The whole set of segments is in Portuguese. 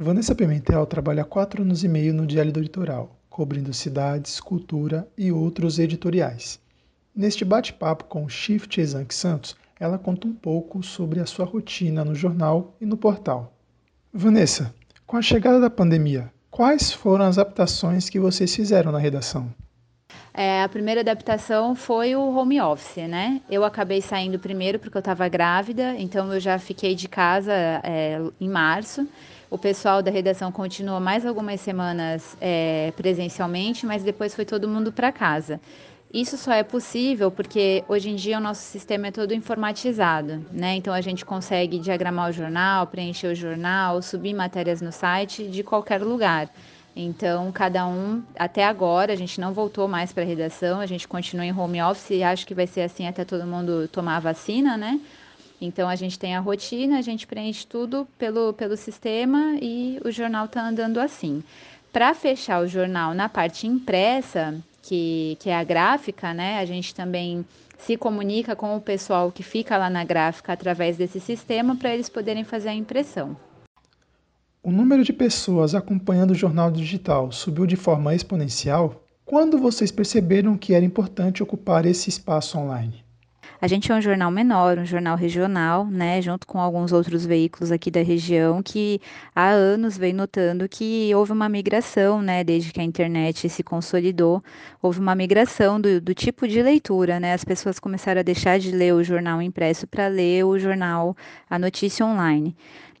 Vanessa Pimentel trabalha quatro anos e meio no Diário do Litoral, cobrindo cidades, cultura e outros editoriais. Neste bate-papo com o Shift Exanque Santos, ela conta um pouco sobre a sua rotina no jornal e no portal. Vanessa, com a chegada da pandemia, quais foram as adaptações que vocês fizeram na redação? É, a primeira adaptação foi o home office, né? Eu acabei saindo primeiro porque eu estava grávida, então eu já fiquei de casa é, em março. O pessoal da redação continuou mais algumas semanas é, presencialmente, mas depois foi todo mundo para casa. Isso só é possível porque hoje em dia o nosso sistema é todo informatizado, né? Então a gente consegue diagramar o jornal, preencher o jornal, subir matérias no site de qualquer lugar. Então, cada um, até agora, a gente não voltou mais para a redação, a gente continua em home office e acho que vai ser assim até todo mundo tomar a vacina, né? Então a gente tem a rotina, a gente preenche tudo pelo, pelo sistema e o jornal está andando assim. Para fechar o jornal na parte impressa, que, que é a gráfica, né? A gente também se comunica com o pessoal que fica lá na gráfica através desse sistema para eles poderem fazer a impressão. O número de pessoas acompanhando o jornal digital subiu de forma exponencial? Quando vocês perceberam que era importante ocupar esse espaço online? A gente é um jornal menor, um jornal regional, né, junto com alguns outros veículos aqui da região que há anos vem notando que houve uma migração, né, desde que a internet se consolidou, houve uma migração do, do tipo de leitura, né, as pessoas começaram a deixar de ler o jornal impresso para ler o jornal, a notícia online.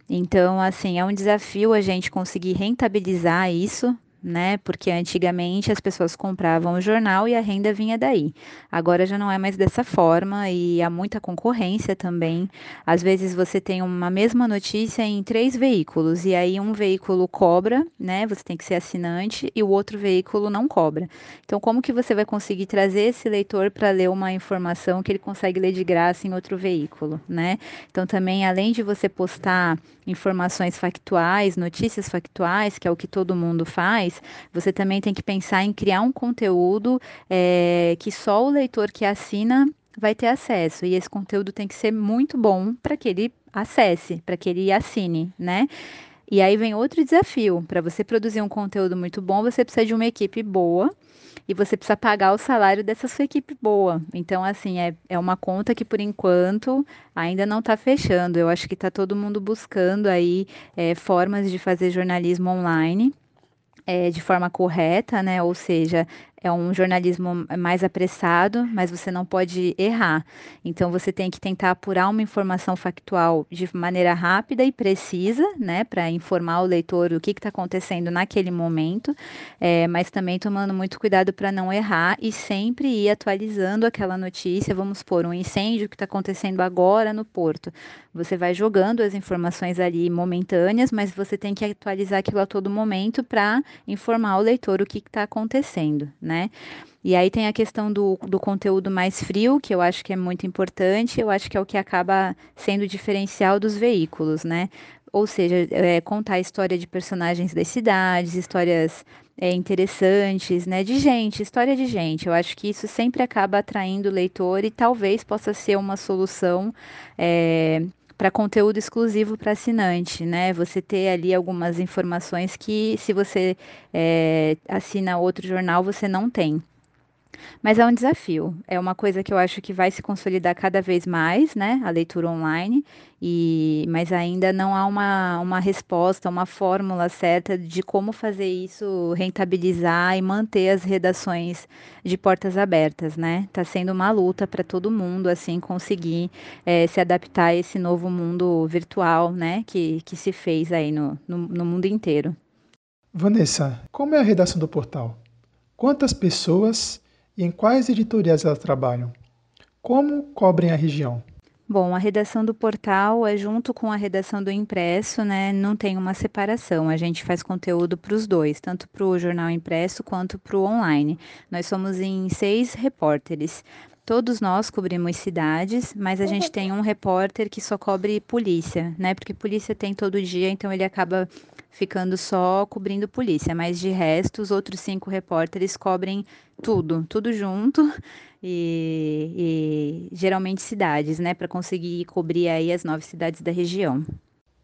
Então, assim, é um desafio a gente conseguir rentabilizar isso, né? Porque antigamente as pessoas compravam o jornal e a renda vinha daí. Agora já não é mais dessa forma e há muita concorrência também. Às vezes você tem uma mesma notícia em três veículos e aí um veículo cobra, né? Você tem que ser assinante e o outro veículo não cobra. Então, como que você vai conseguir trazer esse leitor para ler uma informação que ele consegue ler de graça em outro veículo, né? Então, também além de você postar informações factuais, notícias factuais, que é o que todo mundo faz, você também tem que pensar em criar um conteúdo é, que só o leitor que assina vai ter acesso. E esse conteúdo tem que ser muito bom para que ele acesse, para que ele assine, né? E aí vem outro desafio. Para você produzir um conteúdo muito bom, você precisa de uma equipe boa e você precisa pagar o salário dessa sua equipe boa. Então, assim, é, é uma conta que por enquanto ainda não está fechando. Eu acho que está todo mundo buscando aí é, formas de fazer jornalismo online. É, de forma correta, né? Ou seja, é um jornalismo mais apressado, mas você não pode errar. Então você tem que tentar apurar uma informação factual de maneira rápida e precisa, né, para informar o leitor o que está acontecendo naquele momento, é, mas também tomando muito cuidado para não errar e sempre ir atualizando aquela notícia. Vamos por um incêndio que está acontecendo agora no porto. Você vai jogando as informações ali momentâneas, mas você tem que atualizar aquilo a todo momento para informar o leitor o que está acontecendo né? E aí tem a questão do, do conteúdo mais frio, que eu acho que é muito importante, eu acho que é o que acaba sendo o diferencial dos veículos, né? Ou seja, é, contar a história de personagens das cidades, histórias é, interessantes, né? De gente, história de gente. Eu acho que isso sempre acaba atraindo o leitor e talvez possa ser uma solução é, para conteúdo exclusivo para assinante, né? Você ter ali algumas informações que, se você é, assina outro jornal, você não tem. Mas é um desafio, é uma coisa que eu acho que vai se consolidar cada vez mais, né? A leitura online, e, mas ainda não há uma, uma resposta, uma fórmula certa de como fazer isso rentabilizar e manter as redações de portas abertas, né? Está sendo uma luta para todo mundo, assim, conseguir é, se adaptar a esse novo mundo virtual, né? Que, que se fez aí no, no, no mundo inteiro. Vanessa, como é a redação do portal? Quantas pessoas e em quais editoriais elas trabalham? Como cobrem a região? Bom, a redação do portal é junto com a redação do impresso, né? Não tem uma separação. A gente faz conteúdo para os dois, tanto para o jornal impresso quanto para o online. Nós somos em seis repórteres. Todos nós cobrimos cidades, mas a gente tem um repórter que só cobre polícia, né? Porque polícia tem todo dia, então ele acaba ficando só cobrindo polícia, mas de resto, os outros cinco repórteres cobrem tudo, tudo junto e, e geralmente cidades, né, para conseguir cobrir aí as nove cidades da região.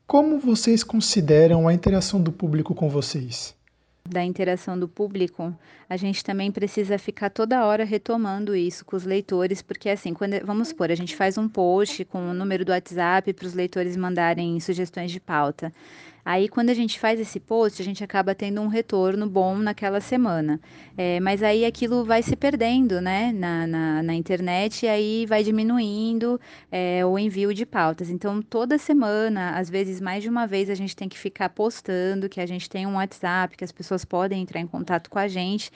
Como vocês consideram a interação do público com vocês? da interação do público, a gente também precisa ficar toda hora retomando isso com os leitores, porque assim, quando vamos supor, a gente faz um post com o número do WhatsApp para os leitores mandarem sugestões de pauta. Aí, quando a gente faz esse post, a gente acaba tendo um retorno bom naquela semana. É, mas aí aquilo vai se perdendo, né, na, na, na internet, e aí vai diminuindo é, o envio de pautas. Então, toda semana, às vezes mais de uma vez, a gente tem que ficar postando que a gente tem um WhatsApp, que as pessoas podem entrar em contato com a gente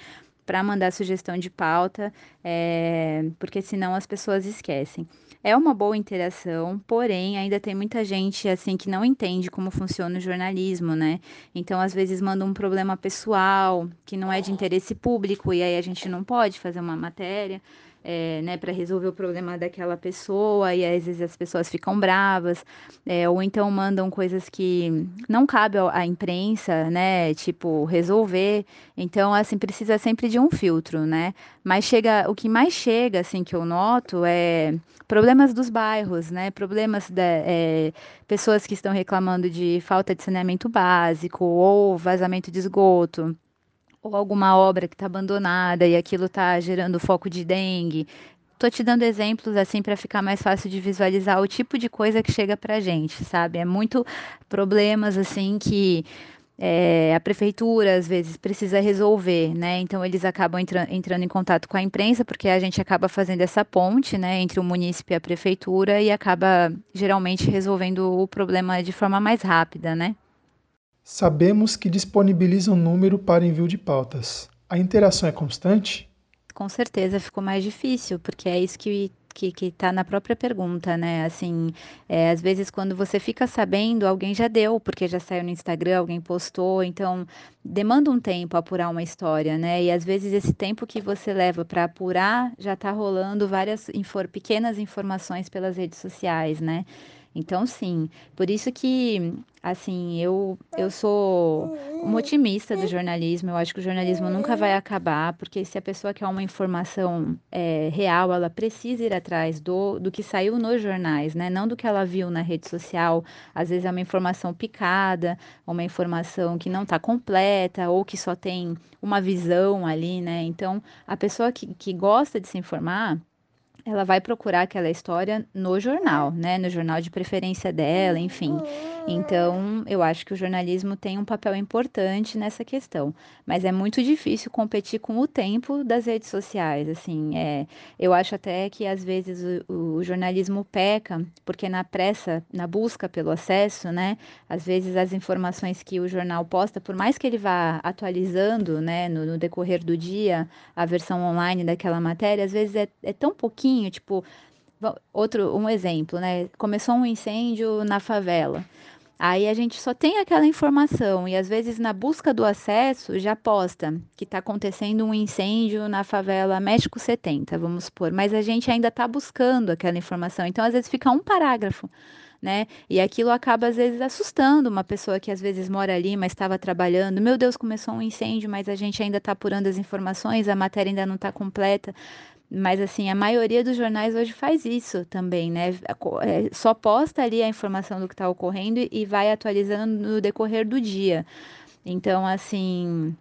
para mandar sugestão de pauta, é, porque senão as pessoas esquecem. É uma boa interação, porém ainda tem muita gente assim que não entende como funciona o jornalismo, né? Então às vezes manda um problema pessoal que não é de interesse público e aí a gente não pode fazer uma matéria é, né, para resolver o problema daquela pessoa, e às vezes as pessoas ficam bravas, é, ou então mandam coisas que não cabe à imprensa, né, tipo, resolver. Então, assim, precisa sempre de um filtro, né? Mas chega, o que mais chega, assim, que eu noto é problemas dos bairros, né? Problemas da é, pessoas que estão reclamando de falta de saneamento básico ou vazamento de esgoto ou alguma obra que está abandonada e aquilo está gerando foco de dengue. Tô te dando exemplos assim para ficar mais fácil de visualizar o tipo de coisa que chega para gente, sabe? É muito problemas assim que é, a prefeitura às vezes precisa resolver, né? Então eles acabam entra entrando em contato com a imprensa porque a gente acaba fazendo essa ponte, né, entre o município e a prefeitura e acaba geralmente resolvendo o problema de forma mais rápida, né? Sabemos que disponibilizam número para envio de pautas. A interação é constante? Com certeza ficou mais difícil, porque é isso que que está na própria pergunta, né? Assim, é, às vezes quando você fica sabendo, alguém já deu, porque já saiu no Instagram, alguém postou, então demanda um tempo apurar uma história, né? E às vezes esse tempo que você leva para apurar já está rolando várias infor pequenas informações pelas redes sociais, né? Então, sim, por isso que, assim, eu, eu sou uma otimista do jornalismo. Eu acho que o jornalismo nunca vai acabar, porque se a pessoa quer uma informação é, real, ela precisa ir atrás do, do que saiu nos jornais, né? Não do que ela viu na rede social. Às vezes é uma informação picada, uma informação que não está completa, ou que só tem uma visão ali, né? Então, a pessoa que, que gosta de se informar ela vai procurar aquela história no jornal, né? No jornal de preferência dela, enfim. Então, eu acho que o jornalismo tem um papel importante nessa questão, mas é muito difícil competir com o tempo das redes sociais, assim, é, eu acho até que às vezes o, o jornalismo peca, porque na pressa, na busca pelo acesso, né, às vezes as informações que o jornal posta, por mais que ele vá atualizando, né, no, no decorrer do dia, a versão online daquela matéria, às vezes é, é tão pouquinho, tipo, outro, um exemplo, né, começou um incêndio na favela, Aí a gente só tem aquela informação e às vezes na busca do acesso já posta que está acontecendo um incêndio na favela México 70, vamos supor, mas a gente ainda está buscando aquela informação. Então às vezes fica um parágrafo, né? E aquilo acaba às vezes assustando uma pessoa que às vezes mora ali, mas estava trabalhando. Meu Deus, começou um incêndio, mas a gente ainda está apurando as informações, a matéria ainda não está completa. Mas assim, a maioria dos jornais hoje faz isso também, né? É, só posta ali a informação do que está ocorrendo e vai atualizando no decorrer do dia. Então, assim,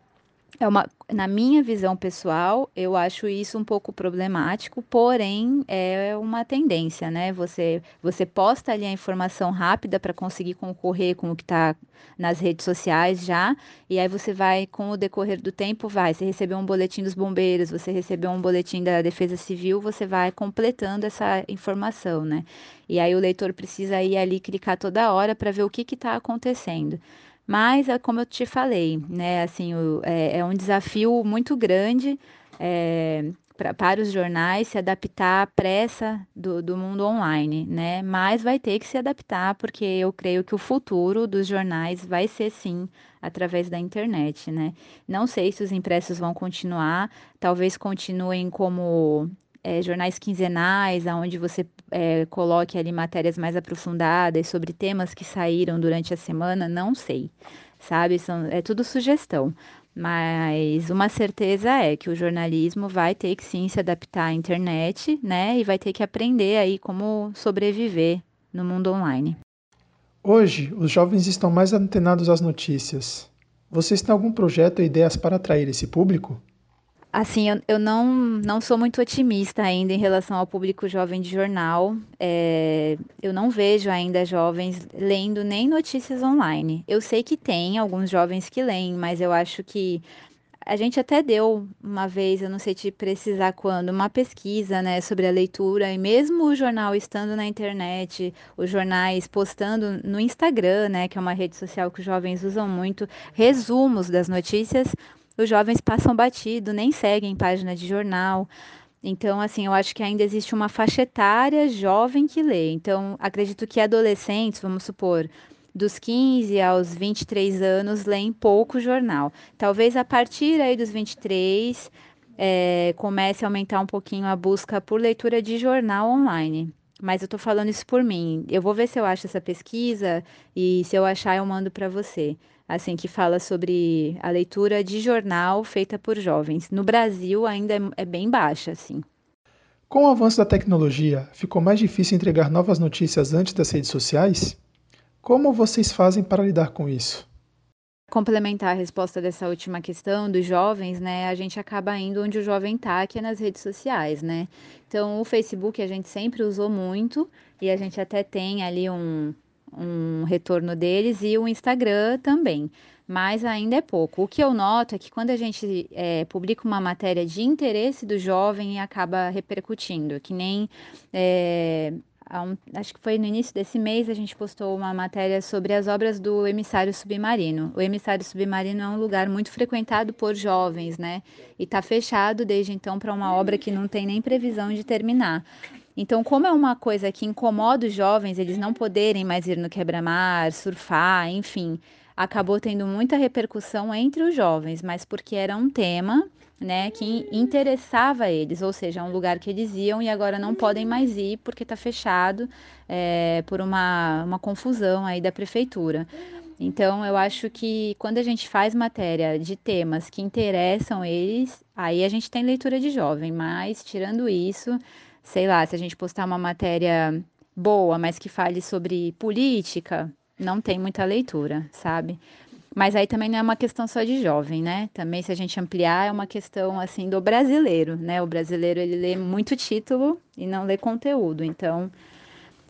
é uma, na minha visão pessoal, eu acho isso um pouco problemático, porém é uma tendência, né? Você, você posta ali a informação rápida para conseguir concorrer com o que está nas redes sociais já, e aí você vai, com o decorrer do tempo, vai. Você recebeu um boletim dos bombeiros, você recebeu um boletim da Defesa Civil, você vai completando essa informação, né? E aí o leitor precisa ir ali clicar toda hora para ver o que está acontecendo. Mas, é como eu te falei, né, assim, o, é, é, um desafio muito grande é, pra, para os jornais se adaptar à pressa do, do mundo online, né? Mas vai ter que se adaptar, porque eu creio que o futuro dos jornais vai ser, sim, através da internet, né? Não sei se os impressos vão continuar, talvez continuem como é, jornais quinzenais, onde você é, coloque ali matérias mais aprofundadas sobre temas que saíram durante a semana, não sei, sabe? São, é tudo sugestão. Mas uma certeza é que o jornalismo vai ter que sim se adaptar à internet, né? E vai ter que aprender aí como sobreviver no mundo online. Hoje, os jovens estão mais antenados às notícias. Vocês têm algum projeto ou ideias para atrair esse público? Assim, eu, eu não, não sou muito otimista ainda em relação ao público jovem de jornal. É, eu não vejo ainda jovens lendo nem notícias online. Eu sei que tem alguns jovens que leem, mas eu acho que a gente até deu uma vez, eu não sei te precisar quando, uma pesquisa, né, sobre a leitura, e mesmo o jornal estando na internet, os jornais postando no Instagram, né, que é uma rede social que os jovens usam muito, resumos das notícias, os jovens passam batido, nem seguem página de jornal. Então, assim, eu acho que ainda existe uma faixa etária jovem que lê. Então, acredito que adolescentes, vamos supor, dos 15 aos 23 anos, leem pouco jornal. Talvez a partir aí dos 23 é, comece a aumentar um pouquinho a busca por leitura de jornal online. Mas eu estou falando isso por mim. Eu vou ver se eu acho essa pesquisa e se eu achar eu mando para você assim, que fala sobre a leitura de jornal feita por jovens. No Brasil ainda é, é bem baixa, assim. Com o avanço da tecnologia, ficou mais difícil entregar novas notícias antes das redes sociais? Como vocês fazem para lidar com isso? Complementar a resposta dessa última questão dos jovens, né? A gente acaba indo onde o jovem está, que é nas redes sociais, né? Então, o Facebook a gente sempre usou muito e a gente até tem ali um, um retorno deles e o Instagram também, mas ainda é pouco. O que eu noto é que quando a gente é, publica uma matéria de interesse do jovem acaba repercutindo, que nem é, um, acho que foi no início desse mês a gente postou uma matéria sobre as obras do emissário submarino. O emissário submarino é um lugar muito frequentado por jovens, né? E está fechado desde então para uma obra que não tem nem previsão de terminar. Então, como é uma coisa que incomoda os jovens, eles não poderem mais ir no quebra-mar, surfar, enfim, acabou tendo muita repercussão entre os jovens, mas porque era um tema, né, que interessava eles, ou seja, um lugar que eles iam e agora não podem mais ir porque está fechado é, por uma, uma confusão aí da prefeitura. Então, eu acho que quando a gente faz matéria de temas que interessam eles, aí a gente tem leitura de jovem, mas tirando isso, sei lá, se a gente postar uma matéria boa, mas que fale sobre política, não tem muita leitura, sabe? Mas aí também não é uma questão só de jovem, né? Também se a gente ampliar é uma questão assim do brasileiro, né? O brasileiro ele lê muito título e não lê conteúdo. Então,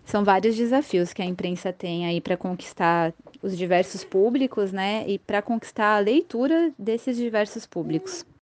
são vários desafios que a imprensa tem aí para conquistar os diversos públicos, né? E para conquistar a leitura desses diversos públicos.